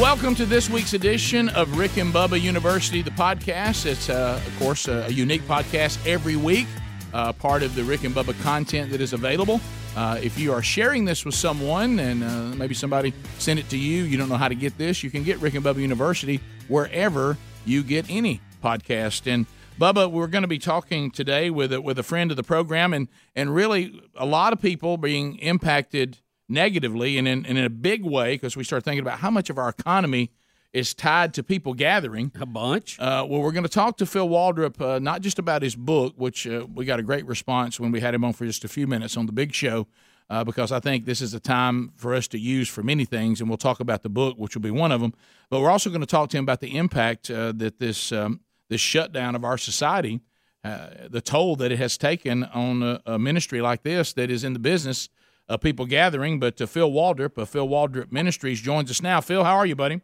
Welcome to this week's edition of Rick and Bubba University, the podcast. It's, uh, of course, a, unique podcast every week, uh, part of the Rick and Bubba content that is available. Uh, if you are sharing this with someone and uh, maybe somebody sent it to you, you don't know how to get this, you can get Rick and Bubba University wherever you get any podcast. And Bubba, we're going to be talking today with a, with a friend of the program, and and really a lot of people being impacted negatively and in, and in a big way because we start thinking about how much of our economy is tied to people gathering. A bunch. Uh, well, we're going to talk to Phil Waldrep uh, not just about his book, which uh, we got a great response when we had him on for just a few minutes on the big show, uh, because I think this is a time for us to use for many things, and we'll talk about the book, which will be one of them. But we're also going to talk to him about the impact uh, that this um, this shutdown of our society, uh, the toll that it has taken on a, a ministry like this that is in the business of people gathering. But uh, Phil Waldrep of Phil Waldrep Ministries joins us now. Phil, how are you, buddy?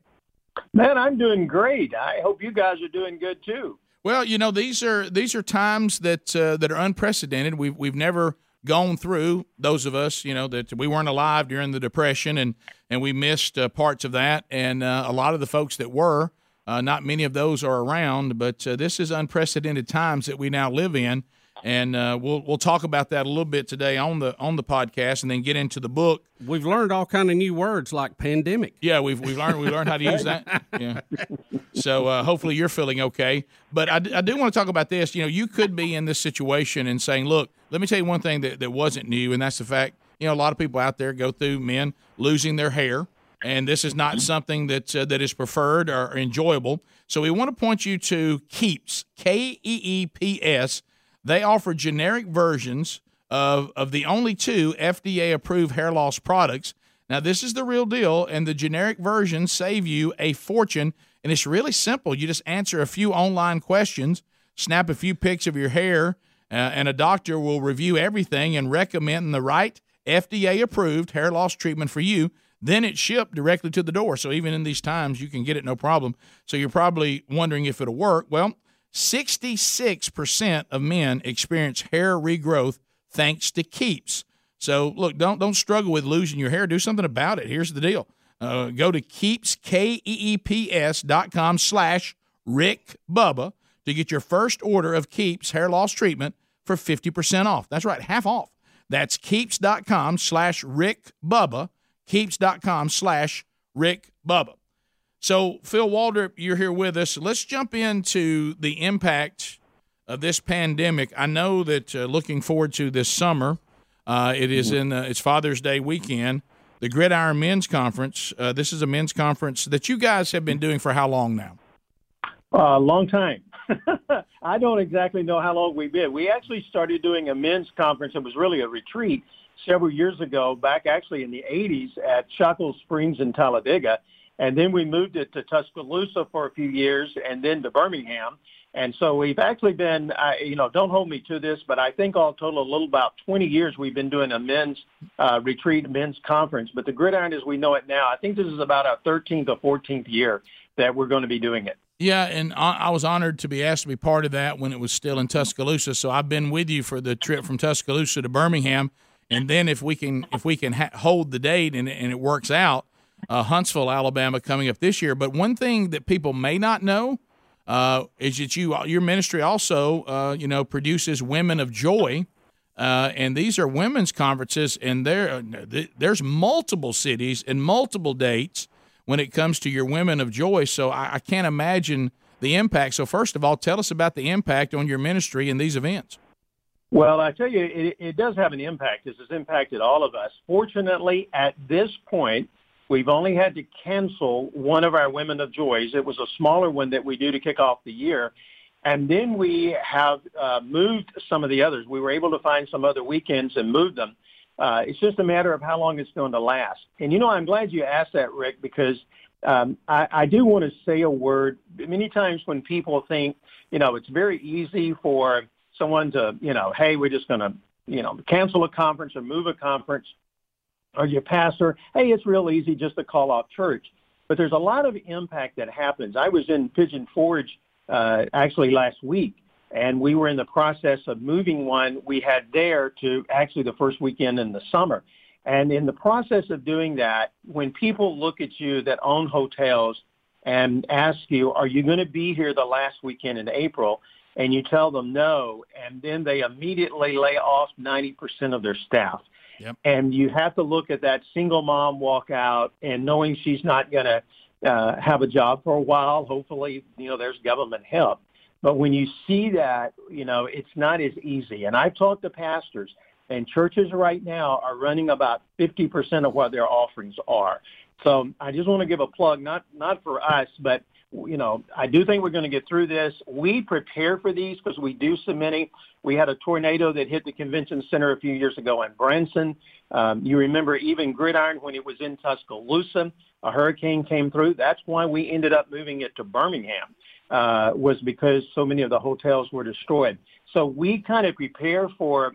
Man, I'm doing great. I hope you guys are doing good too. Well, you know these are these are times that uh, that are unprecedented. We've we've never gone through those of us, you know, that we weren't alive during the depression and and we missed uh, parts of that, and uh, a lot of the folks that were, uh, not many of those are around. But uh, this is unprecedented times that we now live in, and uh, we'll we'll talk about that a little bit today on the on the podcast, and then get into the book. We've learned all kind of new words like pandemic. Yeah, we've we've learned we learned how to use that. Yeah. So uh, hopefully you're feeling okay. But I, I do want to talk about this. You know, you could be in this situation and saying, look, let me tell you one thing that, that wasn't new, and that's the fact. You know, a lot of people out there go through men losing their hair, and this is not something that uh, that is preferred or enjoyable. So we want to point you to Keeps, K E E P S. They offer generic versions of, of the only two FDA approved hair loss products. Now, this is the real deal, and the generic versions save you a fortune. And it's really simple. You just answer a few online questions, snap a few pics of your hair, uh, and a doctor will review everything and recommend the right FDA approved hair loss treatment for you. Then it's shipped directly to the door. So even in these times, you can get it no problem. So you're probably wondering if it'll work. Well, 66% of men experience hair regrowth thanks to Keeps. So look, don't don't struggle with losing your hair. Do something about it. Here's the deal. Uh, go to keeps k e e p s dot com slash Rick Bubba to get your first order of Keeps hair loss treatment for fifty percent off. That's right, half off. That's keeps.com slash Rick Bubba. Keeps.com slash Rick Bubba. So, Phil Waldrep, you're here with us. Let's jump into the impact of this pandemic. I know that uh, looking forward to this summer, uh, it is in uh, it's Father's Day weekend. The Gridiron Men's Conference. Uh, this is a men's conference that you guys have been doing for how long now? A uh, long time. I don't exactly know how long we've been. We actually started doing a men's conference. It was really a retreat several years ago, back actually in the 80s at Shocco Springs in Talladega. And then we moved it to Tuscaloosa for a few years and then to Birmingham. And so we've actually been, uh, you know, don't hold me to this, but I think all total a little about 20 years we've been doing a men's uh, retreat, men's conference. But the gridiron as we know it now, I think this is about our 13th or 14th year that we're going to be doing it. Yeah, and I was honored to be asked to be part of that when it was still in Tuscaloosa. So I've been with you for the trip from Tuscaloosa to Birmingham, and then if we can if we can ha- hold the date and, and it works out, uh, Huntsville, Alabama, coming up this year. But one thing that people may not know uh, is that you your ministry also uh, you know produces Women of Joy, uh, and these are women's conferences, and there there's multiple cities and multiple dates when it comes to your Women of Joy. So I, I can't imagine the impact. So first of all, tell us about the impact on your ministry and these events. Well, I tell you, it, it does have an impact. This has impacted all of us. Fortunately, at this point, We've only had to cancel one of our Women of Joys. It was a smaller one that we do to kick off the year. And then we have uh, moved some of the others. We were able to find some other weekends and move them. Uh, it's just a matter of how long it's going to last. And you know, I'm glad you asked that, Rick, because um, I, I do want to say a word. Many times when people think, you know, it's very easy for someone to, you know, hey, we're just going to, you know, cancel a conference or move a conference or your pastor, hey, it's real easy just to call off church. But there's a lot of impact that happens. I was in Pigeon Forge uh, actually last week, and we were in the process of moving one we had there to actually the first weekend in the summer. And in the process of doing that, when people look at you that own hotels and ask you, are you going to be here the last weekend in April? And you tell them no, and then they immediately lay off 90% of their staff. Yep. And you have to look at that single mom walk out and knowing she's not going to uh, have a job for a while. Hopefully, you know, there's government help. But when you see that, you know, it's not as easy. And I've talked to pastors, and churches right now are running about 50% of what their offerings are. So I just want to give a plug, not not for us, but you know, I do think we're going to get through this. We prepare for these because we do so many. We had a tornado that hit the convention center a few years ago in Branson. Um, you remember even Gridiron when it was in Tuscaloosa, a hurricane came through. That's why we ended up moving it to Birmingham, uh, was because so many of the hotels were destroyed. So we kind of prepare for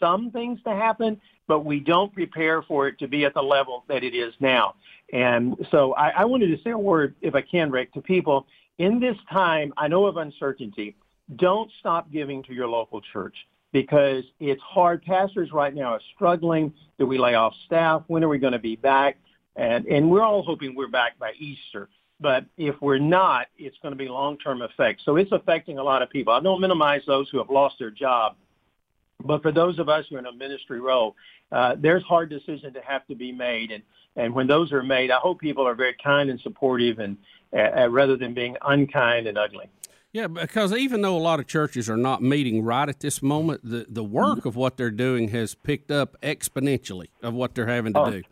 some things to happen, but we don't prepare for it to be at the level that it is now. And so I, I wanted to say a word, if I can, Rick, to people in this time. I know of uncertainty. Don't stop giving to your local church because it's hard. Pastors right now are struggling. Do we lay off staff? When are we going to be back? And, and we're all hoping we're back by Easter. But if we're not, it's going to be long-term effects. So it's affecting a lot of people. I don't minimize those who have lost their job. But for those of us who are in a ministry role, uh, there's hard decisions to have to be made. And and when those are made, I hope people are very kind and supportive, and uh, uh, rather than being unkind and ugly. Yeah, because even though a lot of churches are not meeting right at this moment, the, the work of what they're doing has picked up exponentially of what they're having to oh, do.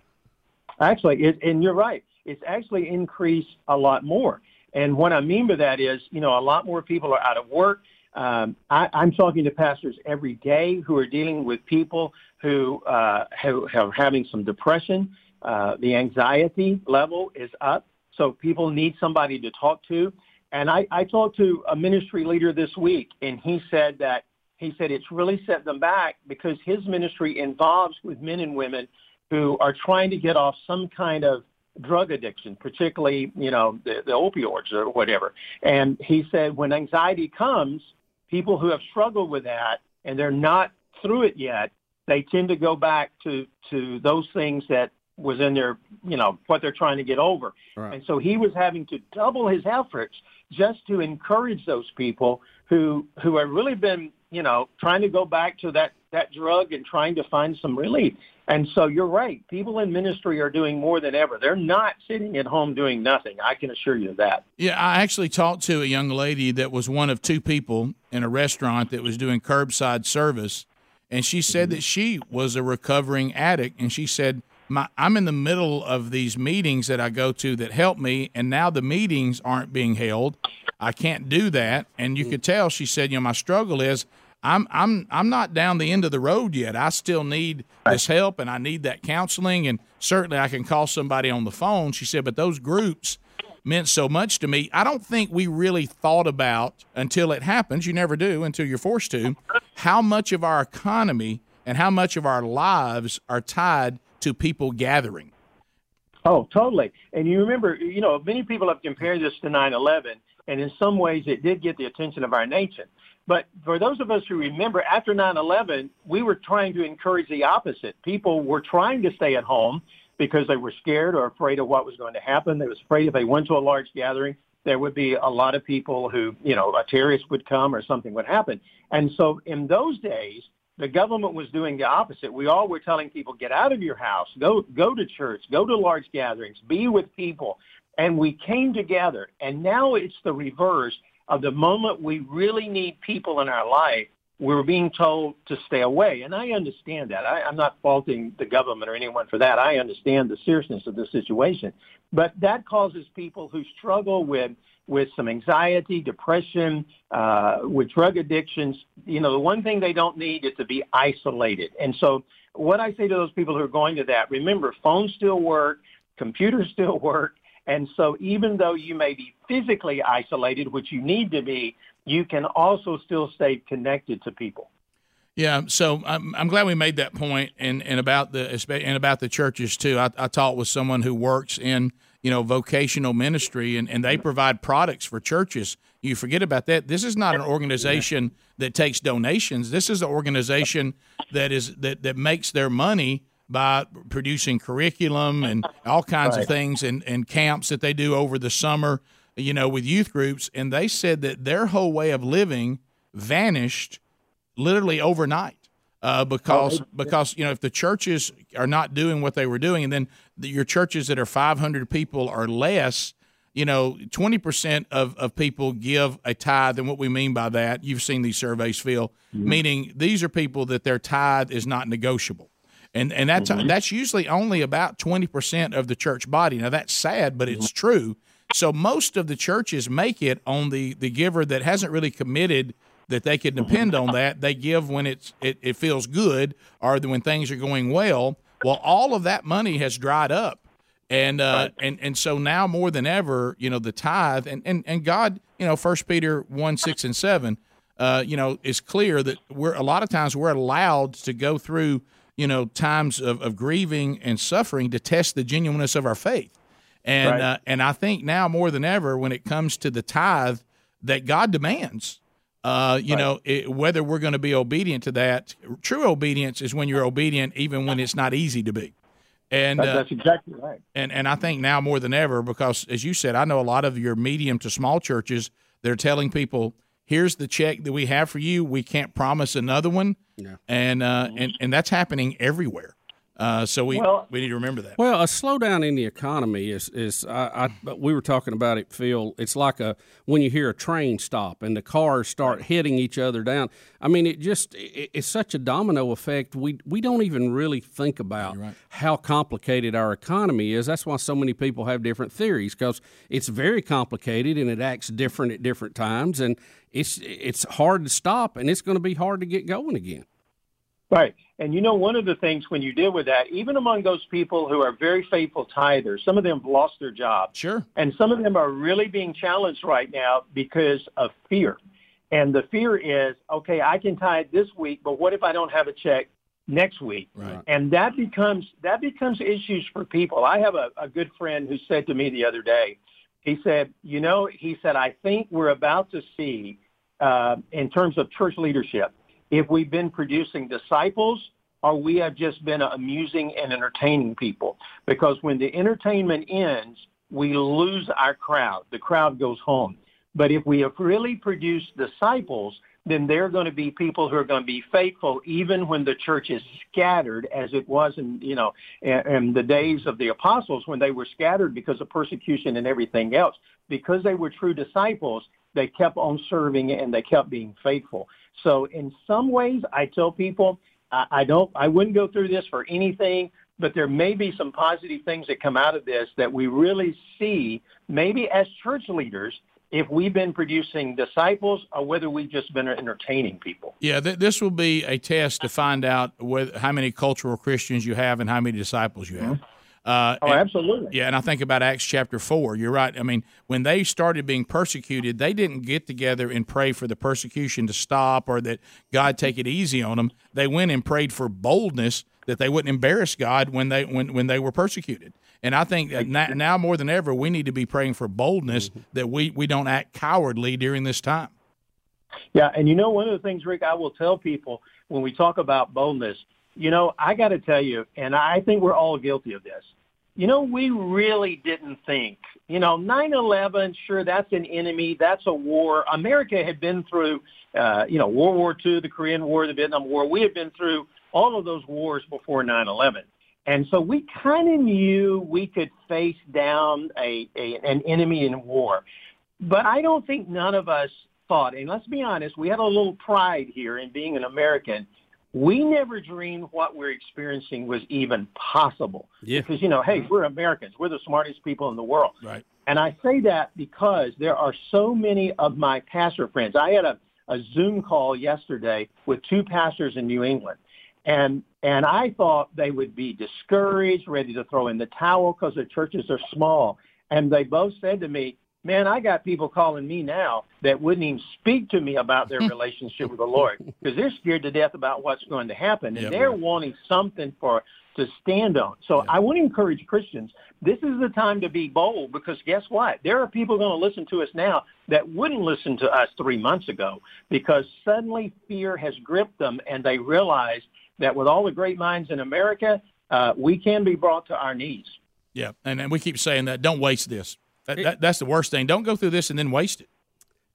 Actually, it, and you're right. It's actually increased a lot more. And what I mean by that is, you know, a lot more people are out of work. Um, I, I'm talking to pastors every day who are dealing with people who, uh, who, are having some depression uh, the anxiety level is up. So people need somebody to talk to. And I, I talked to a ministry leader this week, and he said that he said it's really set them back because his ministry involves with men and women who are trying to get off some kind of drug addiction, particularly, you know, the, the opioids or whatever. And he said when anxiety comes, people who have struggled with that and they're not through it yet, they tend to go back to, to those things that was in their, you know, what they're trying to get over. Right. And so he was having to double his efforts just to encourage those people who who have really been, you know, trying to go back to that that drug and trying to find some relief. And so you're right. People in ministry are doing more than ever. They're not sitting at home doing nothing. I can assure you that. Yeah, I actually talked to a young lady that was one of two people in a restaurant that was doing curbside service. And she said that she was a recovering addict. And she said my I'm in the middle of these meetings that I go to that help me, and now the meetings aren't being held. I can't do that, and you could tell. She said, "You know, my struggle is." I'm I'm I'm not down the end of the road yet. I still need this help and I need that counseling and certainly I can call somebody on the phone. She said, but those groups meant so much to me. I don't think we really thought about until it happens. You never do until you're forced to. How much of our economy and how much of our lives are tied to people gathering. Oh, totally. And you remember, you know, many people have compared this to 9/11, and in some ways, it did get the attention of our nation. But for those of us who remember, after 9/11, we were trying to encourage the opposite. People were trying to stay at home because they were scared or afraid of what was going to happen. They was afraid if they went to a large gathering, there would be a lot of people who, you know, a terrorist would come or something would happen. And so in those days, the government was doing the opposite. We all were telling people, get out of your house, go, go to church, go to large gatherings, be with people. And we came together. And now it's the reverse of the moment we really need people in our life. We're being told to stay away. And I understand that. I, I'm not faulting the government or anyone for that. I understand the seriousness of the situation. But that causes people who struggle with with some anxiety, depression, uh, with drug addictions, you know, the one thing they don't need is to be isolated. And so what I say to those people who are going to that, remember, phones still work, computers still work. And so even though you may be physically isolated, which you need to be, you can also still stay connected to people. Yeah, so I'm, I'm glad we made that point, and, and about the and about the churches too. I, I talked with someone who works in you know, vocational ministry, and, and they mm-hmm. provide products for churches. You forget about that. This is not an organization that takes donations. This is an organization that is that, that makes their money by producing curriculum and all kinds Right. of things and, and camps that they do over the summer, you know, with youth groups. And they said that their whole way of living vanished literally overnight uh, because because you know if the churches are not doing what they were doing, and then the, your churches that are 500 people or less, you know, 20 percent of of people give a tithe, and what we mean by that, you've seen these surveys, Phil, meaning these are people that their tithe is not negotiable. And, and that's that's usually only about twenty percent of the church body. Now that's sad, but it's true. So most of the churches make it on the the giver that hasn't really committed that they can depend on that. They give when it's it, it feels good or when things are going well. Well, all of that money has dried up. And uh, and and so now more than ever, you know, the tithe and, and, and God, you know, First Peter one six and seven, uh, you know, is clear that we're a lot of times we're allowed to go through, you know, times of, of grieving and suffering to test the genuineness of our faith. And Right. uh, and I think now more than ever, when it comes to the tithe that God demands, uh, you know, it, whether we're going to be obedient to that. True obedience is when you're obedient, even when it's not easy to be. And That- uh, that's exactly right. and and I think now more than ever, because as you said, I know a lot of your medium to small churches. They're telling people, "Here's the check that we have for you. We can't promise another one." Yeah. And uh, and and that's happening everywhere. Uh, so we Well- we need to remember that. Well, a slowdown in the economy is is I, I we were talking about it, Phil. It's like a when you hear a train stop and the cars start hitting each other down. I mean, it just it, it's such a domino effect. We we don't even really think about how complicated our economy is. That's why so many people have different theories because it's very complicated and it acts different at different times, and it's it's hard to stop and it's going to be hard to get going again. Right. And you know, one of the things when you deal with that, even among those people who are very faithful tithers, some of them have lost their jobs. Sure. And some of them are really being challenged right now because of fear. And the fear is, okay, I can tithe this week, but what if I don't have a check next week? Right. And that becomes that becomes issues for people. I have a, a good friend who said to me the other day, he said, you know, he said, I think we're about to see, uh, in terms of church leadership, if we've been producing disciples or we have just been amusing and entertaining people. Because when the entertainment ends, we lose our crowd. The crowd goes home. But if we have really produced disciples, then they're going to be people who are going to be faithful even when the church is scattered as it was in, you know, in, the days of the apostles when they were scattered because of persecution and everything else. Because they were true disciples, they kept on serving and they kept being faithful. So in some ways, I tell people, I, I don't, I wouldn't go through this for anything, but there may be some positive things that come out of this that we really see, maybe as church leaders, if we've been producing disciples or whether we've just been entertaining people. Yeah, th- this will be a test to find out whether, how many cultural Christians you have and how many disciples you have. Mm-hmm. Uh, Oh, and- absolutely. Yeah, and I think about Acts chapter 4. You're right. I mean, when they started being persecuted, they didn't get together and pray for the persecution to stop or that God take it easy on them. They went and prayed for boldness that they wouldn't embarrass God when they when, when they were persecuted. And I think that now, now more than ever, we need to be praying for boldness that we, we don't act cowardly during this time. Yeah, and you know, one of the things, Rick, I will tell people when we talk about boldness, you know, I got to tell you, and I think we're all guilty of this. You know, we really didn't think, you know, 9/11, sure, that's an enemy, that's a war. America had been through, uh, you know, World War II, the Korean War, the Vietnam War. We had been through all of those wars before 9/11. And so we kind of knew we could face down a, a an enemy in war. But I don't think none of us thought, and let's be honest, we had a little pride here in being an American. We never dreamed what we're experiencing was even possible. Yeah. Because, you know, hey, mm-hmm. we're Americans. We're the smartest people in the world. Right. And I say that because there are so many of my pastor friends. I had a, a Zoom call yesterday with two pastors in New England. And and I thought they would be discouraged, ready to throw in the towel because the churches are small. And they both said to me, "Man, I got people calling me now that wouldn't even speak to me about their relationship with the Lord because they're scared to death about what's going to happen, and Yep. they're wanting something for to stand on. So I want to encourage Christians. This is the time to be bold because guess what? There are people going to listen to us now that wouldn't listen to us three months ago because suddenly fear has gripped them and they realize that with all the great minds in America, uh, we can be brought to our knees. Yeah, and, and we keep saying that. Don't waste this. That, that, that's the worst thing. Don't go through this and then waste it.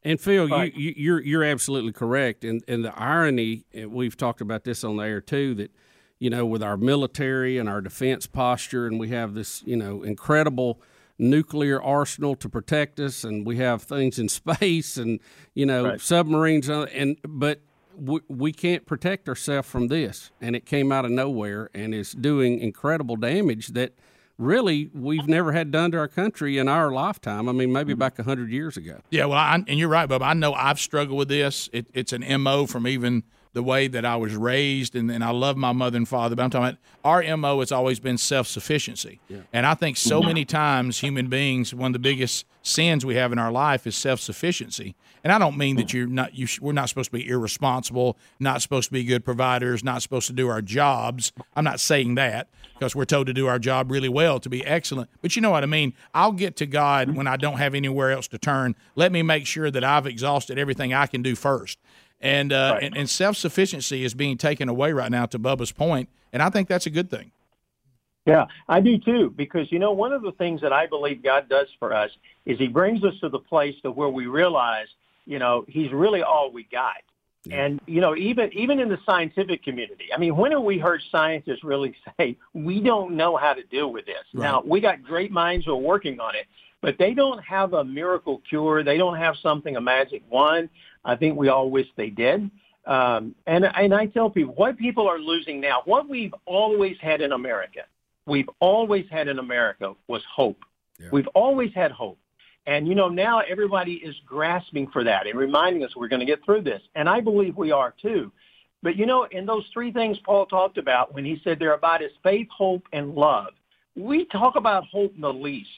And Phil, right. you, you, are you're absolutely correct. And and the irony, and we've talked about this on the air too, that you know with our military and our defense posture, and we have this you know incredible nuclear arsenal to protect us, and we have things in space, and you know right. submarines, uh, and but we, we can't protect ourselves from this, and it came out of nowhere and is doing incredible damage that really we've never had done to our country in our lifetime. I mean, maybe mm-hmm. back hundred years ago. Yeah, well, I, and you're right, Bob. I know I've struggled with this. It, it's an mo from even the way that I was raised, and, and I love my mother and father. But I'm talking about our mo has always been self sufficiency, yeah. and I think so mm-hmm. many times human beings, one of the biggest sins we have in our life is self sufficiency. And I don't mean that mm. you're not you we're not supposed to be irresponsible, not supposed to be good providers, not supposed to do our jobs. I'm not saying that because we're told to do our job really well to be excellent. But you know what I mean? I'll get to God when I don't have anywhere else to turn. Let me make sure that I've exhausted everything I can do first. And uh, right. and, and self sufficiency is being taken away right now to Bubba's point, and I think that's a good thing. Yeah, I do too, because you know one of the things that I believe God does for us is He brings us to the place to where we realize, you know, He's really all we got. Yeah. And you know, even even in the scientific community, I mean, when have we heard scientists really say we don't know how to deal with this? Right. Now, we got great minds who are working on it, but they don't have a miracle cure. They don't have something a magic wand. I think we all wish they did. Um, and and I tell people what people are losing now, what we've always had in America, we've always had in America was hope. Yeah. We've always had hope. And you know now everybody is grasping for that and reminding us we're going to get through this, and I believe we are too. But you know, in those three things Paul talked about when he said they're about his faith, hope, and love, we talk about hope in the least.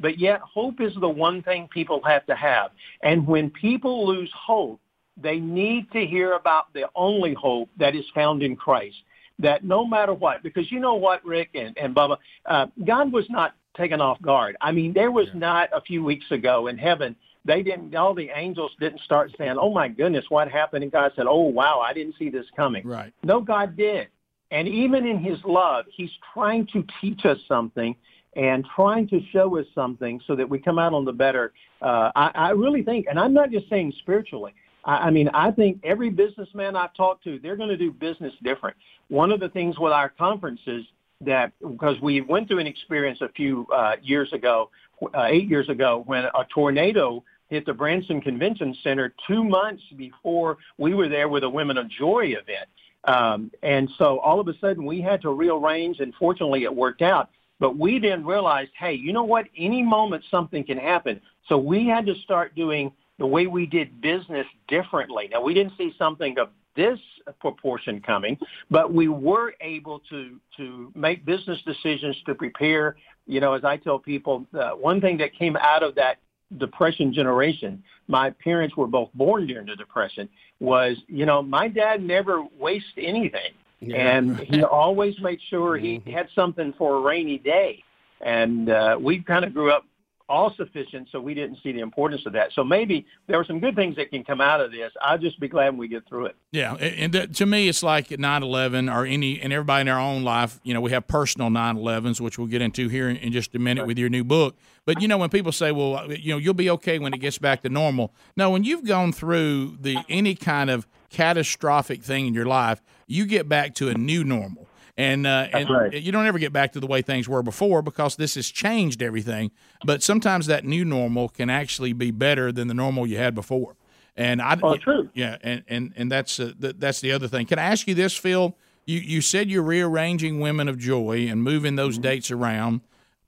But yet, hope is the one thing people have to have. And when people lose hope, they need to hear about the only hope that is found in Christ. That no matter what, because you know what, Rick and, and Bubba, uh, God was not taken off guard. I mean, there was yeah. not a few weeks ago in heaven, they didn't, all the angels didn't start saying, oh my goodness, what happened? And God said, oh wow, I didn't see this coming. Right. No, God did. And even in his love, he's trying to teach us something and trying to show us something so that we come out on the better. Uh, I, I really think, and I'm not just saying spiritually. I, I mean, I think every businessman I've talked to, they're going to do business different. One of the things with our conferences that because we went through an experience a few uh, years ago, uh, eight years ago, when a tornado hit the Branson Convention Center two months before we were there with a Women of Joy event. Um, and so all of a sudden we had to rearrange, and fortunately it worked out. But we then realized, hey, you know what? Any moment something can happen. So we had to start doing the way we did business differently. Now, we didn't see something of this proportion coming, but we were able to to make business decisions to prepare. You know, as I tell people, uh, one thing that came out of that depression generation, my parents were both born during the depression, was you know my dad never wasted anything. Yeah. And he always made sure he mm-hmm. had something for a rainy day. And uh, we kind of grew up all sufficient, so we didn't see the importance of that. So maybe there are some good things that can come out of this. I'll just be glad when we get through it. Yeah, and to me, it's like 9/11 or any and everybody in our own life. You know, we have personal 9/11s, which we'll get into here in, in just a minute right. with your new book. But you know, when people say, "Well, uh, you know, you'll be okay when it gets back to normal," no, when you've gone through the any kind of catastrophic thing in your life, you get back to a new normal and uh, and right. you don't ever get back to the way things were before because this has changed everything. But sometimes that new normal can actually be better than the normal you had before. And I, oh, true. yeah, and and and that's uh, th- that's the other thing. Can I ask you this, Phil? You you said you're rearranging Women of Joy and moving those mm-hmm. dates around.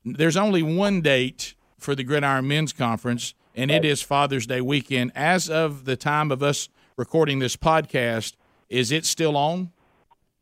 There's only one date for the Gridiron Men's Conference, and it is Father's Day weekend. As of the time of us recording this podcast, is it still on?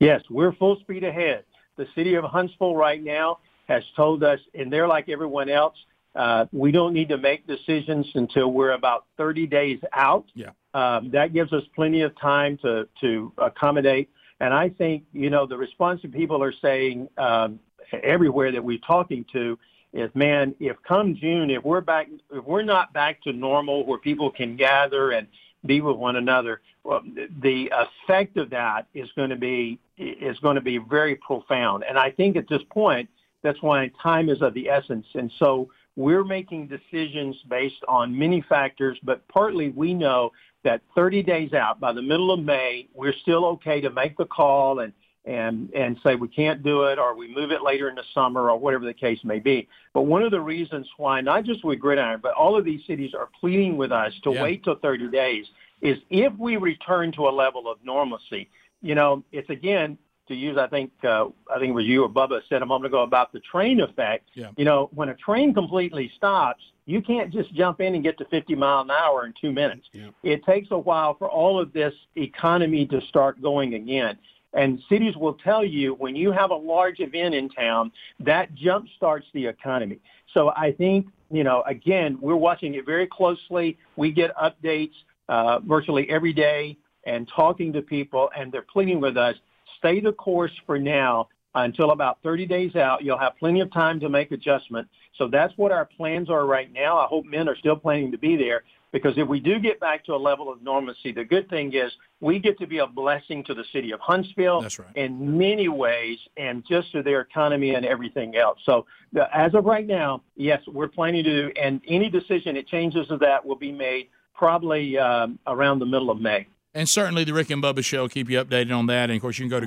Yes, we're full speed ahead. The city of Huntsville right now has told us, and they're like everyone else, uh, we don't need to make decisions until we're about 30 days out. Yeah. Um, that gives us plenty of time to, to accommodate. And I think, you know, the response that people are saying um, everywhere that we're talking to is, man, if come June, if we're back, if we're not back to normal where people can gather and be with one another. Well, the effect of that is going to be is going to be very profound. And I think at this point, that's why time is of the essence. And so we're making decisions based on many factors, but partly we know that 30 days out, by the middle of May, we're still okay to make the call and and and say we can't do it or we move it later in the summer or whatever the case may be. But one of the reasons why not just with Gridiron, but all of these cities are pleading with us to yeah. wait till 30 days is if we return to a level of normalcy. You know, it's again to use I think uh, I think it was you or Bubba said a moment ago about the train effect. Yeah. You know, when a train completely stops, you can't just jump in and get to 50 mile an hour in two minutes. Yeah. It takes a while for all of this economy to start going again. And cities will tell you when you have a large event in town, that jump starts the economy. So I think, you know, again, we're watching it very closely. We get updates uh, virtually every day and talking to people, and they're pleading with us, stay the course for now until about 30 days out. You'll have plenty of time to make adjustment. So that's what our plans are right now. I hope men are still planning to be there. Because if we do get back to a level of normalcy, the good thing is we get to be a blessing to the city of Huntsville right. in many ways and just to their economy and everything else. So as of right now, yes, we're planning to do, and any decision that changes of that will be made probably um, around the middle of May. And certainly the Rick and Bubba show will keep you updated on that. And of course, you can go to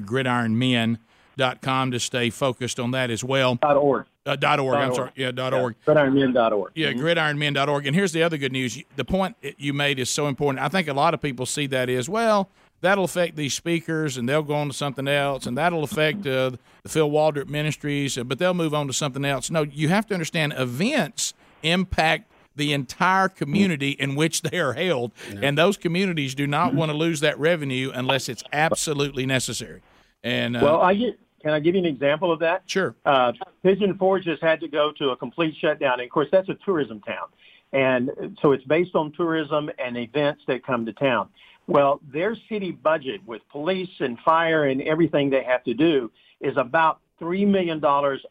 gridironmen.com to stay focused on that as well. Dot org. Uh, dot org. Dot I'm org. sorry. Yeah. Dot yeah. org. Gridironmen.org. Yeah. Mm-hmm. Gridironmen.org. And here's the other good news. The point you made is so important. I think a lot of people see that as well. That'll affect these speakers, and they'll go on to something else, and that'll affect uh, the Phil Waldrep Ministries, but they'll move on to something else. No, you have to understand events impact the entire community in which they are held, yeah. and those communities do not want to lose that revenue unless it's absolutely necessary. And uh, well, I get can I give you an example of that? Sure. Uh, Pigeon Forge has had to go to a complete shutdown. And of course, that's a tourism town. And so it's based on tourism and events that come to town. Well, their city budget with police and fire and everything they have to do is about $3 million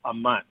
a month.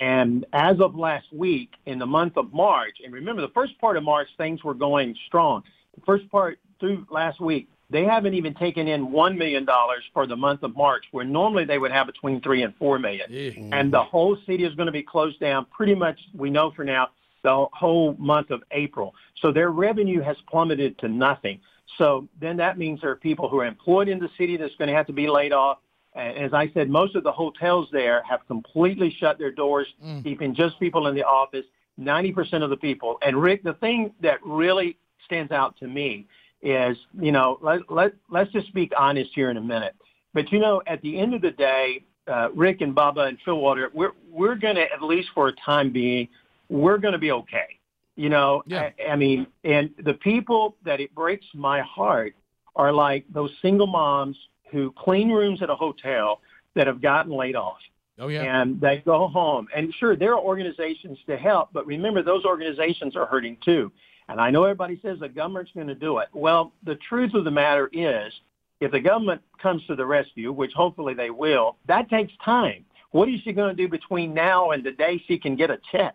And as of last week, in the month of March, and remember the first part of March, things were going strong. The first part through last week, they haven't even taken in $1 million for the month of March, where normally they would have between 3 and $4 million. Mm-hmm. And the whole city is going to be closed down pretty much, we know for now, the whole month of April. So their revenue has plummeted to nothing. So then that means there are people who are employed in the city that's going to have to be laid off. As I said, most of the hotels there have completely shut their doors, mm. keeping just people in the office, 90% of the people. And Rick, the thing that really stands out to me is, you know, let, let, let's just speak honest here in a minute. But, you know, at the end of the day, uh, Rick and Bubba and Phil Water, we're, we're going to, at least for a time being, we're going to be okay. You know, yeah. I, I mean, and the people that it breaks my heart are like those single moms who clean rooms at a hotel that have gotten laid off. Oh, yeah. And they go home. And sure, there are organizations to help, but remember, those organizations are hurting too. And I know everybody says the government's going to do it. Well, the truth of the matter is, if the government comes to the rescue, which hopefully they will, that takes time. What is she going to do between now and the day she can get a check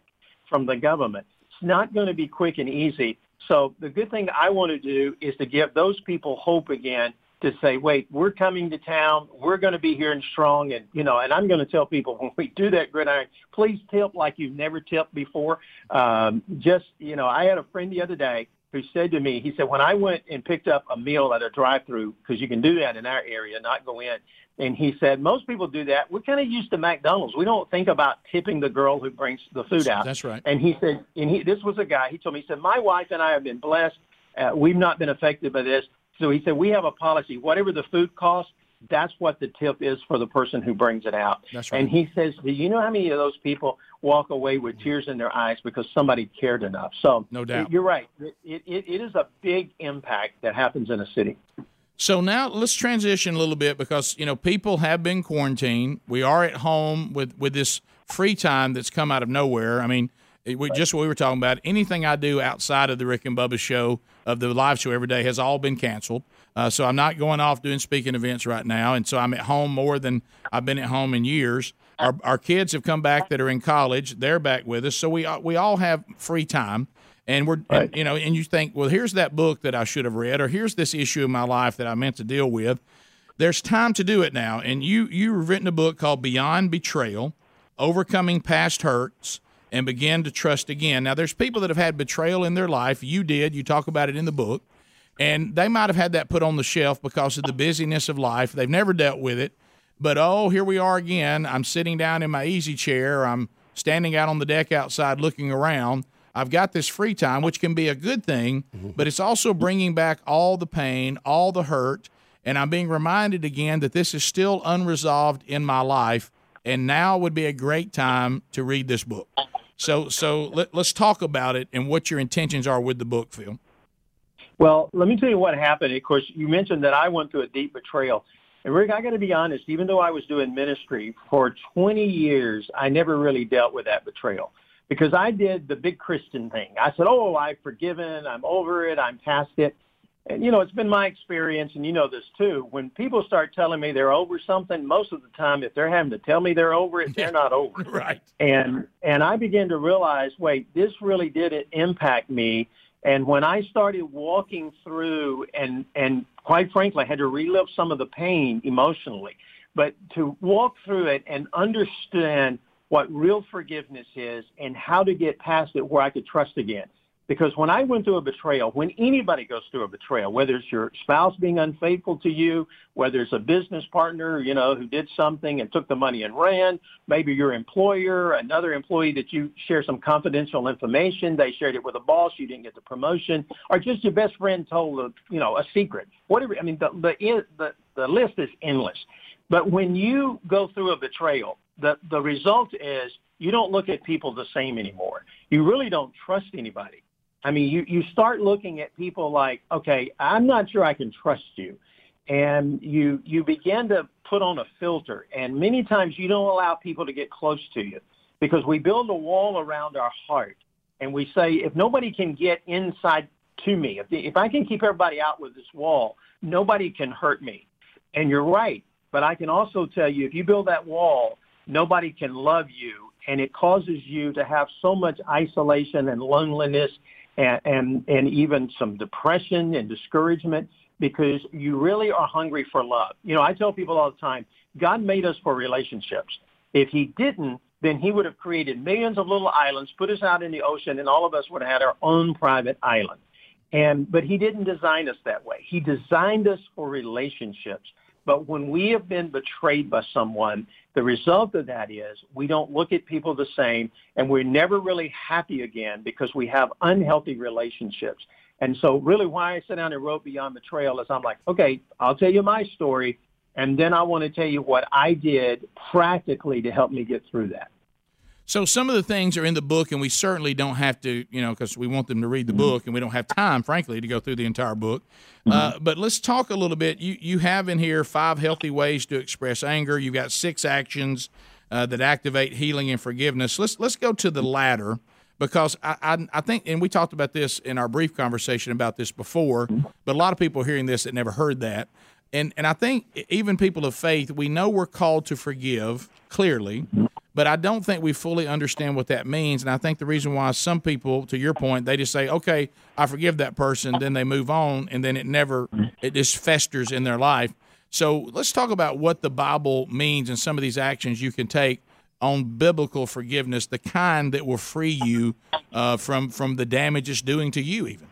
from the government? It's not going to be quick and easy. So the good thing I want to do is to give those people hope again to say, wait, we're coming to town. We're going to be here and strong. And, you know, and I'm going to tell people when we do that gridiron, please tip like you've never tipped before. Um, just, you know, I had a friend the other day who said to me, he said, when I went and picked up a meal at a drive through, because you can do that in our area, not go in. And he said, most people do that. We're kind of used to McDonald's. We don't think about tipping the girl who brings the food out. That's right. And he said, and he, this was a guy, he told me, he said, my wife and I have been blessed. Uh, we've not been affected by this. So he said, we have a policy. Whatever the food costs, that's what the tip is for the person who brings it out. That's right. And he says, do you know how many of those people walk away with tears in their eyes because somebody cared enough? So no doubt. You're right. It, it, it is a big impact that happens in a city. So now let's transition a little bit because you know people have been quarantined. We are at home with with this free time that's come out of nowhere. I mean, we, just what we were talking about. Anything I do outside of the Rick and Bubba show of the live show every day has all been canceled. Uh, so I'm not going off doing speaking events right now, and so I'm at home more than I've been at home in years. Our, our kids have come back that are in college; they're back with us, so we we all have free time. and we're Right. and, you know and you think well here's that book that i should have read or here's this issue in my life that i meant to deal with there's time to do it now and you you've written a book called beyond betrayal overcoming past hurts and begin to trust again. Now there's people that have had betrayal in their life. You did. You talk about it in the book. And they might have had that put on the shelf because of the busyness of life. They've never dealt with it. But oh here we are again. I'm sitting down in my easy chair. I'm standing out on the deck outside looking around. I've got this free time which can be a good thing mm-hmm. but it's also bringing back all the pain all the hurt. And i'm being reminded again that this is still unresolved in my life and now would be a great time to read this book so so let, let's talk about it and what your intentions are with the book phil Well, let me tell you what happened. Of course, you mentioned that I went through a deep betrayal. And Rick, I got to be honest, even though I was doing ministry for 20 years, I never really dealt with that betrayal because I did the big Christian thing. I said, oh, I've forgiven, I'm over it, I'm past it. And, you know, it's been my experience, and you know this too. When people start telling me they're over something, most of the time, if they're having to tell me they're over it, they're not over it right and and I began to realize, wait, this really did impact me. And when I started walking through, and and quite frankly, I had to relive some of the pain emotionally, but to walk through it and understand what real forgiveness is and how to get past it where I could trust again. Because when I went through a betrayal, when anybody goes through a betrayal, whether it's your spouse being unfaithful to you, whether it's a business partner, you know, who did something and took the money and ran, maybe your employer, another employee that you share some confidential information, they shared it with a boss, you didn't get the promotion, or just your best friend told a, you know, a secret. Whatever. I mean, the the the, the list is endless. But when you go through a betrayal, the the result is you don't look at people the same anymore. You really don't trust anybody. I mean, you, you start looking at people like, okay, I'm not sure I can trust you. And you, you begin to put on a filter. And many times you don't allow people to get close to you because we build a wall around our heart. And we say, if nobody can get inside to me, if, if I can keep everybody out with this wall, nobody can hurt me. And you're right. But I can also tell you, if you build that wall, nobody can love you. And it causes you to have so much isolation and loneliness and, and, and even some depression and discouragement because you really are hungry for love. You know, I tell people all the time, God made us for relationships. If he didn't, then he would have created millions of little islands, put us out in the ocean, and all of us would have had our own private island. And, but he didn't design us that way. He designed us for relationships. But when we have been betrayed by someone, the result of that is we don't look at people the same and we're never really happy again because we have unhealthy relationships. And so really why I sat down and wrote Beyond Betrayal is I'm like, okay, I'll tell you my story. And then I want to tell you what I did practically to help me get through that. So some of the things are in the book, and we certainly don't have to, you know, because we want them to read the book, and we don't have time, frankly, to go through the entire book. Uh, but let's talk a little bit. You you have in here five healthy ways to express anger. You've got six actions uh, that activate healing and forgiveness. Let's let's go to the latter because I, I I think, and we talked about this in our brief conversation about this before, but a lot of people hearing this that never heard that. And and I think even people of faith, we know we're called to forgive clearly, but I don't think we fully understand what that means. And I think the reason why some people, to your point, they just say, "Okay, I forgive that person," then they move on, and then it never it just festers in their life. So let's talk about what the Bible means and some of these actions you can take on biblical forgiveness, the kind that will free you uh, from from the damage it's doing to you, even.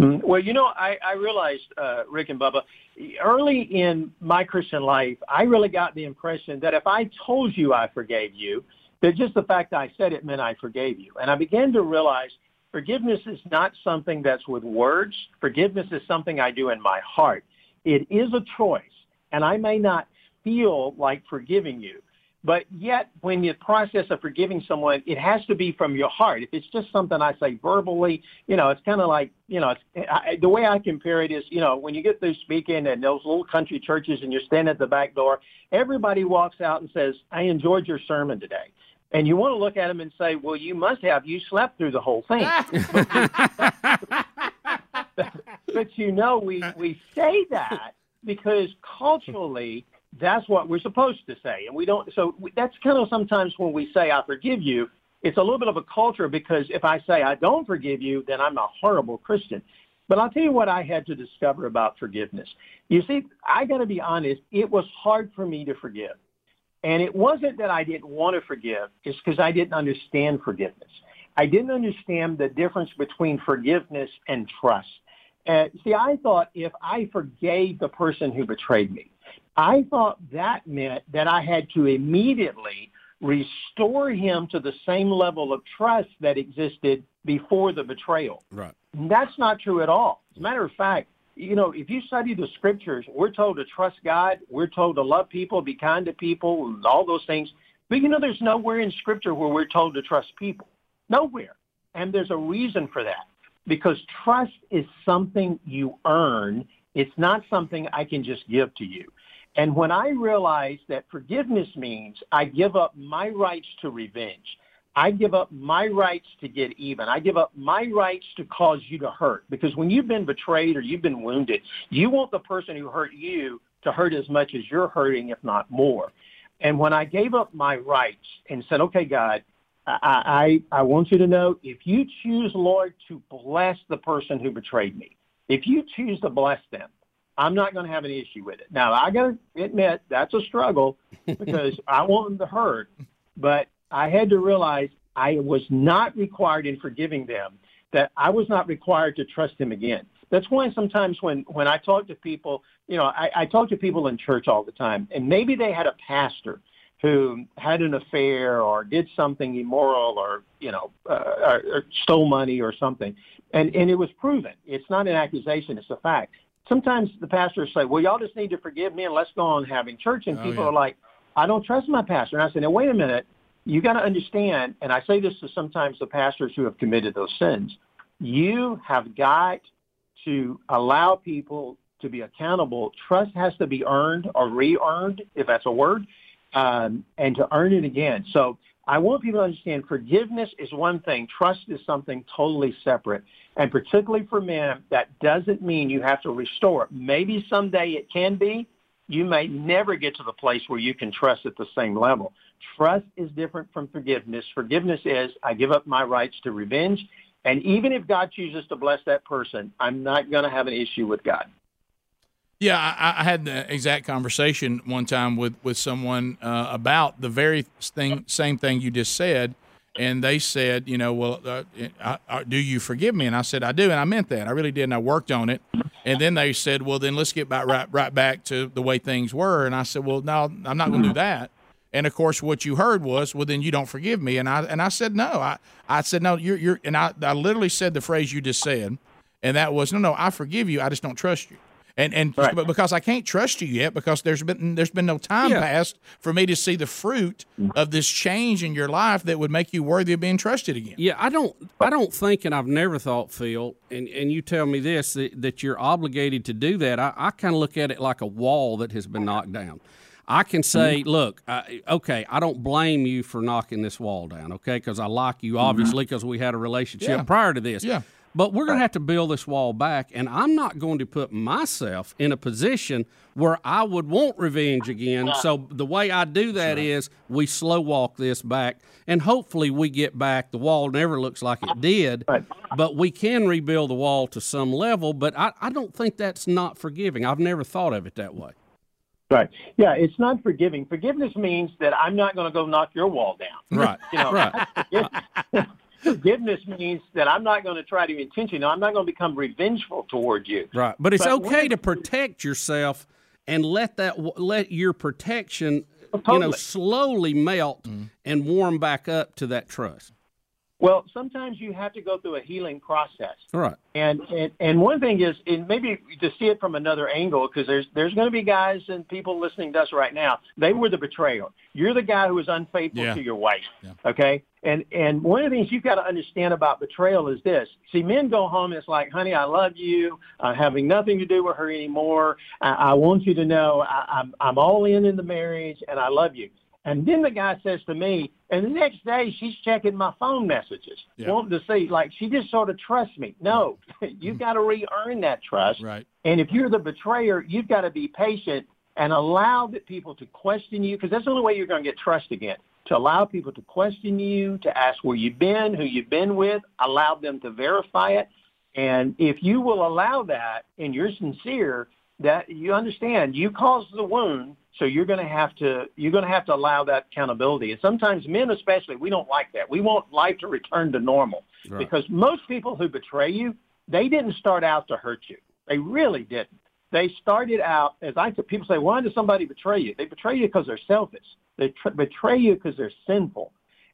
Mm, Well, you know, I, I realized, uh, Rick and Bubba, early in my Christian life, I really got the impression that if I told you I forgave you, that just the fact that I said it meant I forgave you. And I began to realize forgiveness is not something that's with words. Forgiveness is something I do in my heart. It is a choice, and I may not feel like forgiving you. But yet, when you process of forgiving someone, it has to be from your heart. If it's just something I say verbally, you know, it's kind of like, you know, it's, I, the way I compare it is, you know, when you get through speaking in those little country churches and you're standing at the back door, everybody walks out and says, I enjoyed your sermon today. And you want to look at them and say, well, you must have. You slept through the whole thing. but you know, we, we say that because culturally, that's what we're supposed to say. And we don't, so that's kind of sometimes when we say, I forgive you, it's a little bit of a culture because if I say I don't forgive you, then I'm a horrible Christian. But I'll tell you what I had to discover about forgiveness. You see, I got to be honest, it was hard for me to forgive. And it wasn't that I didn't want to forgive, it's because I didn't understand forgiveness. I didn't understand the difference between forgiveness and trust. And see, I thought if I forgave the person who betrayed me, I thought that meant that I had to immediately restore him to the same level of trust that existed before the betrayal. Right. And that's not true at all. As a matter of fact, you know, if you study the scriptures, we're told to trust God, we're told to love people, be kind to people, all those things. But you know, there's nowhere in scripture where we're told to trust people. Nowhere. And there's a reason for that. Because trust is something you earn. It's not something I can just give to you. And when I realized that forgiveness means I give up my rights to revenge, I give up my rights to get even. I give up my rights to cause you to hurt. Because when you've been betrayed or you've been wounded, you want the person who hurt you to hurt as much as you're hurting, if not more. And when I gave up my rights and said, okay, God, I, I, I want you to know if you choose, Lord, to bless the person who betrayed me, if you choose to bless them, I'm not going to have an issue with it. Now, I got to admit that's a struggle because I want them to hurt, but I had to realize I was not required in forgiving them that I was not required to trust him again. That's why sometimes when, when I talk to people, you know, I, I talk to people in church all the time, and maybe they had a pastor who had an affair or did something immoral or, you know, uh, or, or stole money or something. And, and it was proven. It's not an accusation, it's a fact. Sometimes the pastors say, well, y'all just need to forgive me and let's go on having church. And Oh, people yeah. are like, I don't trust my pastor. And I say, now, wait a minute you got to understand, and I say this to sometimes the pastors who have committed those sins, you have got to allow people to be accountable. Trust has to be earned or re-earned, if that's a word, um, and to earn it again. So I want people to understand forgiveness is one thing. Trust is something totally separate. And particularly for men, that doesn't mean you have to restore it. Maybe someday it can be. You may never get to the place where you can trust at the same level. Trust is different from forgiveness. Forgiveness is I give up my rights to revenge. And even if God chooses to bless that person, I'm not going to have an issue with God. Yeah, I, I had the exact conversation one time with with someone uh, about the very thing, same thing you just said, and they said, you know, well, uh, do you forgive me? And I said, I do, and I meant that. I really did, and I worked on it. And then they said, well, then let's get back right right back to the way things were. And I said, well, no, I'm not going to do that. And of course, what you heard was, well, then you don't forgive me. And I and I said, no, I I said, no, you're you're, and I I literally said the phrase you just said, and that was, no, no, I forgive you. I just don't trust you. And and Right. but because I can't trust you yet because there's been there's been no time Yeah. passed for me to see the fruit of this change in your life that would make you worthy of being trusted again. Yeah, I don't. I don't think, and I've never thought, Phil, and, and you tell me this that, that you're obligated to do that. I, I kind of look at it like a wall that has been knocked down. I can say, mm-hmm. look, I, okay, I don't blame you for knocking this wall down, okay, because I like you, mm-hmm. obviously, because we had a relationship Yeah. prior to this. Yeah. But we're going to have to build this wall back, and I'm not going to put myself in a position where I would want revenge again. So the way I do that is we slow walk this back, and hopefully we get back. The wall never looks like it did, Right. but we can rebuild the wall to some level. But I, I don't think that's not forgiving. I've never thought of it that way. Right. Yeah, it's not forgiving. Forgiveness means that I'm not going to go knock your wall down. Right. You know, right. Forgiveness means that I'm not going to try to intentionally. I'm not going to become revengeful toward you. Right, but it's But okay to protect yourself and let that let your protection, you know, slowly melt mm-hmm. and warm back up to that trust. Well, sometimes you have to go through a healing process. Right. And, and and one thing is, and maybe to see it from another angle, because there's there's going to be guys and people listening to us right now. They were the betrayer. You're the guy who was unfaithful Yeah. to your wife. Yeah. Okay. And and one of the things you've got to understand about betrayal is this. See, men go home and it's like, honey, I love you. I'm having nothing to do with her anymore. I, I want you to know I, I'm I'm all in in the marriage and I love you. And then the guy says to me, and the next day she's checking my phone messages, Yeah. wanting to see, like, she just sort of trusts me. No, you've got to re-earn that trust. Right. And if you're the betrayer, you've got to be patient and allow the people to question you because that's the only way you're going to get trust again. To allow people to question you, to ask where you've been, who you've been with, allow them to verify it. And if you will allow that and you're sincere, that you understand you caused the wound, so you're going to have to you're going to have to allow that accountability. And sometimes men, especially, we don't like that. We want life to return to normal right. because most people who betray you, they didn't start out to hurt you. They really didn't. They started out as I people say, why does somebody betray you? They betray you because they're selfish. They tr- betray you because they're sinful.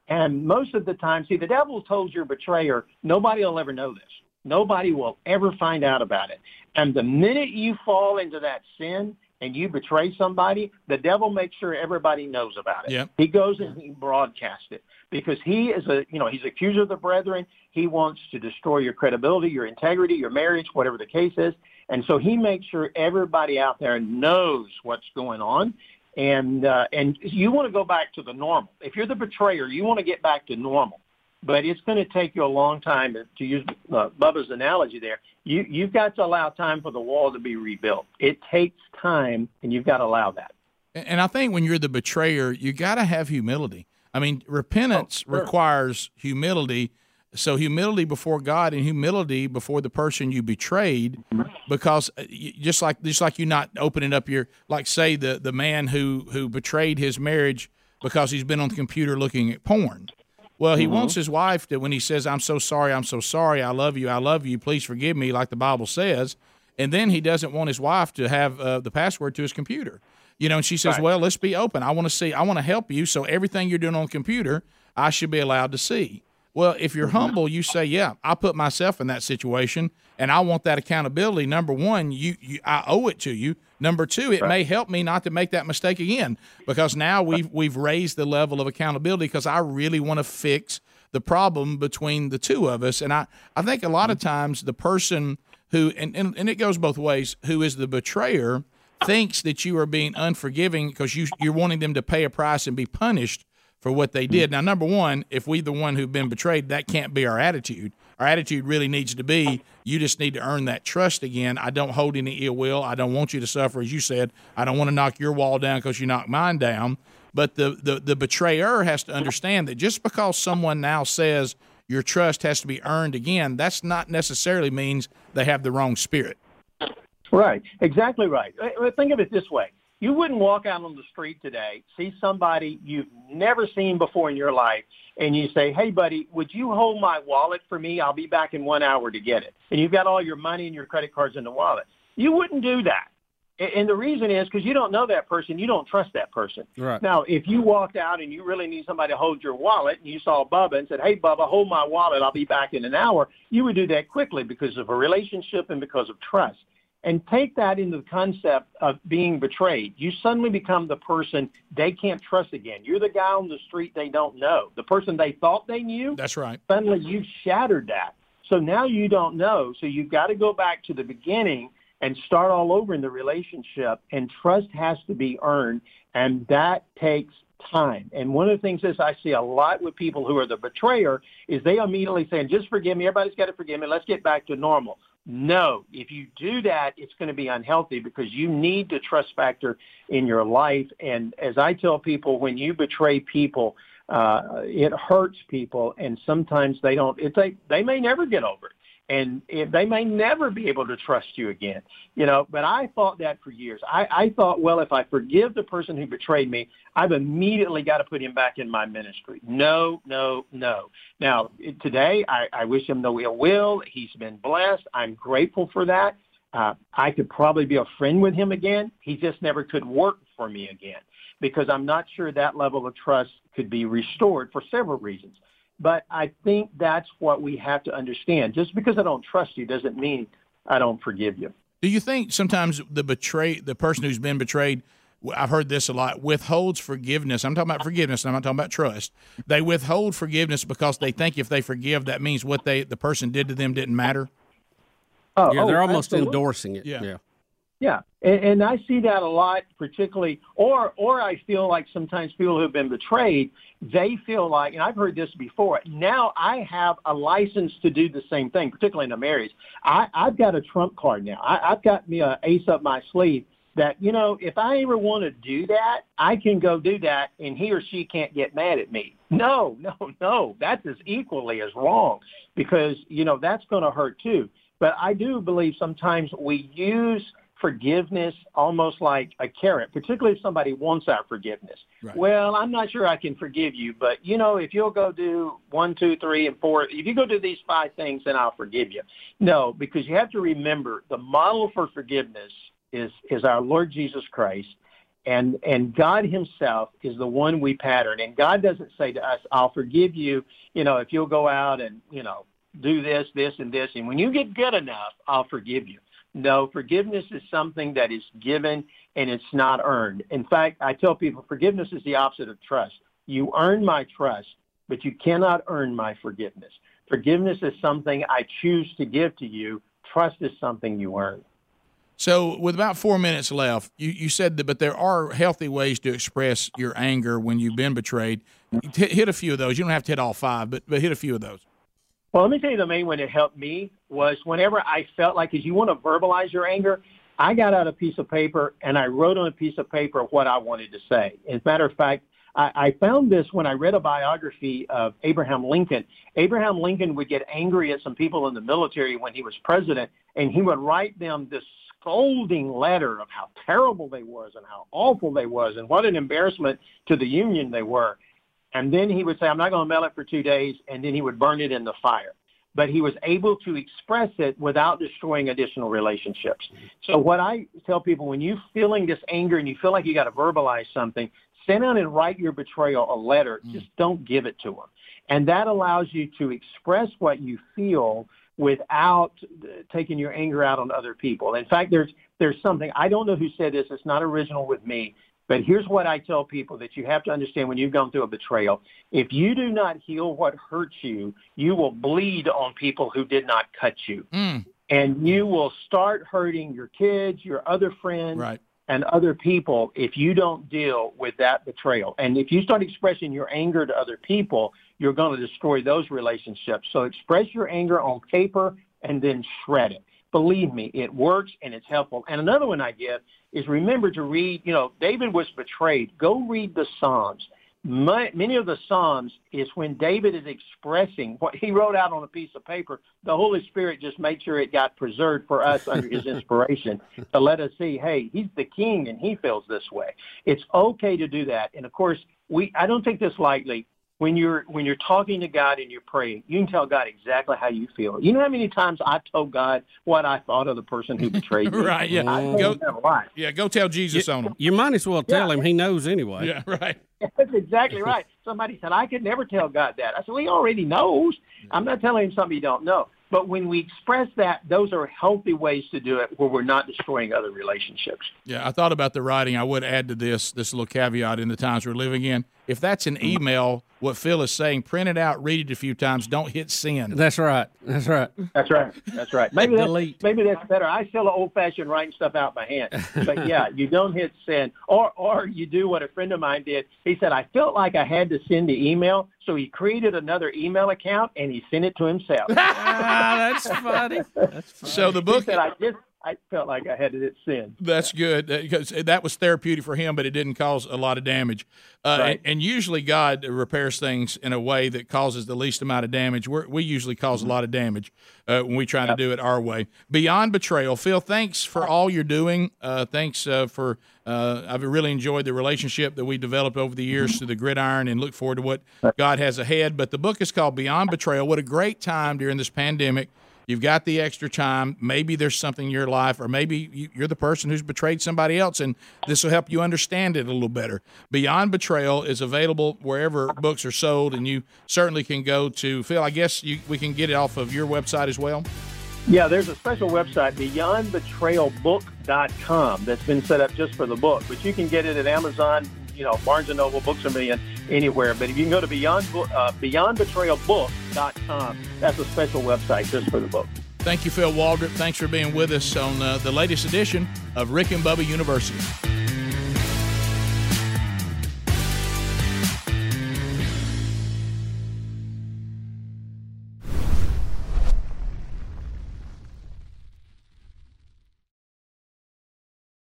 And most of the time, see, the devil told your betrayer, nobody will ever know this. Nobody will ever find out about it. And the minute you fall into that sin and you betray somebody, the devil makes sure everybody knows about it. Yep. He goes and he broadcasts it because he is a, you know, he's accuser of the brethren. He wants to destroy your credibility, your integrity, your marriage, whatever the case is. And so he makes sure everybody out there knows what's going on. And uh, and you want to go back to the normal. If you're the betrayer, you want to get back to normal. But it's going to take you a long time to use uh, Bubba's analogy there. You you've got to allow time for the wall to be rebuilt. It takes time, and you've got to allow that. And I think when you're the betrayer, you got to have humility. I mean, repentance oh, sure. requires humility so humility before God and humility before the person you betrayed, because uh, just like just like you not opening up your like say the the man who who betrayed his marriage because he's been on the computer looking at porn. Well, he mm-hmm. wants his wife to when he says, "I'm so sorry, I'm so sorry, I love you, I love you, please forgive me," like the Bible says, and then he doesn't want his wife to have uh, the password to his computer. You know, and she says, right. "Well, let's be open. I want to see. I want to help you. So everything you're doing on the computer, I should be allowed to see." Well, if you're humble, you say, "Yeah, I put myself in that situation, and I want that accountability." Number one, you, you I owe it to you. Number two, it right. may help me not to make that mistake again because now we've we've raised the level of accountability because I really want to fix the problem between the two of us. And I, I think a lot of mm-hmm. times the person who and, and, and it goes both ways, who is the betrayer, thinks that you are being unforgiving because you you're wanting them to pay a price and be punished for what they mm-hmm. did. Now, number one, if we the one who've been betrayed, that can't be our attitude. Our attitude really needs to be you just need to earn that trust again. I don't hold any ill will. I don't want you to suffer, as you said. I don't want to knock your wall down because you knocked mine down. But the, the, the betrayer has to understand that just because someone now says your trust has to be earned again, that's not necessarily means they have the wrong spirit. Right, exactly right. Think of it this way you wouldn't walk out on the street today, see somebody you've never seen before in your life, and you say, hey, buddy, would you hold my wallet for me? I'll be back in one hour to get it. And you've got all your money and your credit cards in the wallet. You wouldn't do that. And the reason is because you don't know that person, you don't trust that person. Right. Now, if you walked out and you really need somebody to hold your wallet, and you saw Bubba and said, "Hey, Bubba, hold my wallet, I'll be back in an hour," you would do that quickly because of a relationship and because of trust and take that into the concept of being betrayed. You suddenly become the person they can't trust again. You're the guy on the street they don't know. The person they thought they knew. That's right. Suddenly you've shattered that. So now you don't know. So you've got to go back to the beginning and start all over in the relationship. And trust has to be earned. And that takes time. And one of the things is I see a lot with people who are the betrayer is they immediately saying, just forgive me. Everybody's got to forgive me. Let's get back to normal. No, if you do that, it's going to be unhealthy because you need the trust factor in your life. And as I tell people, when you betray people, uh, it hurts people, and sometimes they don't. It's a, they may never get over it and they may never be able to trust you again. You know, but I thought that for years. I, I thought, well, if I forgive the person who betrayed me, I've immediately got to put him back in my ministry. No, no, no. Now, today, I, I wish him no ill will. He's been blessed. I'm grateful for that. Uh, I could probably be a friend with him again. He just never could work for me again because I'm not sure that level of trust could be restored for several reasons. But I think that's what we have to understand. Just because I don't trust you doesn't mean I don't forgive you. Do you think sometimes the betray the person who's been betrayed I've heard this a lot, withholds forgiveness. I'm talking about forgiveness, I'm not talking about trust. They withhold forgiveness because they think if they forgive, that means what they the person did to them didn't matter. Oh, yeah, they're oh, almost absolutely. endorsing it. Yeah. yeah. Yeah, and, and I see that a lot, particularly, or or I feel like sometimes people who've been betrayed, they feel like, and I've heard this before. Now I have a license to do the same thing, particularly in a marriage. I, I've got a trump card now. I, I've got me an ace up my sleeve. that, you know, if I ever want to do that, I can go do that and he or she can't get mad at me. No, no, no. That's as equally as wrong because, you know, that's going to hurt too. But I do believe sometimes we use forgiveness almost like a carrot, particularly if somebody wants our forgiveness. Right. Well, I'm not sure I can forgive you, but you know, if you'll go do one, two, three, and four, if you go do these five things, then I'll forgive you. No, because you have to remember the model for forgiveness is is our Lord Jesus Christ. And and God Himself is the one we pattern. And God doesn't say to us, "I'll forgive you," you know, if you'll go out and you know do this, this, and this, and when you get good enough, I'll forgive you. No, forgiveness is something that is given and it's not earned. In fact, I tell people forgiveness is the opposite of trust. You earn my trust, but you cannot earn my forgiveness. Forgiveness is something I choose to give to you. Trust is something you earn. So, with about four minutes left, you, you said that, but there are healthy ways to express your anger when you've been betrayed. Hit, hit a few of those. You don't have to hit all five, but, but hit a few of those. Well, let me tell you the main one that helped me was whenever I felt like, as you want to verbalize your anger, I got out a piece of paper and I wrote on a piece of paper what I wanted to say. As a matter of fact, I, I found this when I read a biography of Abraham Lincoln. Abraham Lincoln would get angry at some people in the military when he was president, and he would write them this scolding letter of how terrible they was and how awful they was and what an embarrassment to the Union they were. And then he would say, I'm not going to mail it for two days, and then he would burn it in the fire. But he was able to express it without destroying additional relationships. So what I tell people, when you're feeling this anger and you feel like you got to verbalize something, sit down and write your betrayal a letter. Mm. Just don't give it to them. And that allows you to express what you feel without taking your anger out on other people. In fact, there's there's something I don't know who said this. It's not original with me, but here's what I tell people that you have to understand when you've gone through a betrayal. If you do not heal what hurts you, you will bleed on people who did not cut you. Mm. And you will start hurting your kids, your other friends, right. and other people if you don't deal with that betrayal. And if you start expressing your anger to other people, you're going to destroy those relationships. So express your anger on paper and then shred it. Believe me, it works and it's helpful. And another one I give is remember to read, you know, David was betrayed. Go read the Psalms. My, many of the Psalms is when David is expressing what he wrote out on a piece of paper. The Holy Spirit just made sure it got preserved for us under his inspiration to let us see, hey, he's the king and he feels this way. It's okay to do that. And of course, we I don't take this lightly when you're when you're talking to God and you're praying, you can tell God exactly how you feel. You know how many times I told God what I thought of the person who betrayed me? right, yeah. Go, yeah, go tell Jesus you, on him. You might as well tell yeah. him. He knows anyway. Yeah, right. That's exactly right. Somebody said, I could never tell God that. I said, well, he already knows. I'm not telling him something you don't know. But when we express that, those are healthy ways to do it where we're not destroying other relationships. Yeah, I thought about the writing. I would add to this this little caveat in the times we're living in. If that's an email, what Phil is saying, print it out, read it a few times, don't hit send. That's right. That's right. That's right. That's right. Maybe that's, maybe that's better. I still old fashioned writing stuff out by hand. But yeah, you don't hit send. Or or you do what a friend of mine did. He said, I felt like I had to send the email, so he created another email account and he sent it to himself. ah, that's funny. That's funny. So the book. that I just I felt like I had to hit send. That's good because that was therapeutic for him, but it didn't cause a lot of damage. Uh, right. and, and, usually God repairs things in a way that causes the least amount of damage. We're, we usually cause a lot of damage uh, when we try yep. to do it our way. Beyond betrayal, Phil, thanks for all you're doing. Uh, thanks uh, for uh, I've really enjoyed the relationship that we developed over the years through the gridiron, and look forward to what God has ahead. But the book is called Beyond Betrayal. What a great time during this pandemic You've got the extra time. Maybe there's something in your life, or maybe you're the person who's betrayed somebody else, and this will help you understand it a little better. Beyond Betrayal is available wherever books are sold, and you certainly can go to Phil. I guess you, we can get it off of your website as well. Yeah, there's a special website, beyondbetrayalbook.com, that's been set up just for the book, but you can get it at Amazon, you know, Barnes Noble, Books a Million, anywhere. But if you can go to Beyond uh, BeyondBetrayalBook.com, that's a special website just for the book. Thank you, Phil Waldrep. Thanks for being with us on uh, the latest edition of Rick and Bubba University.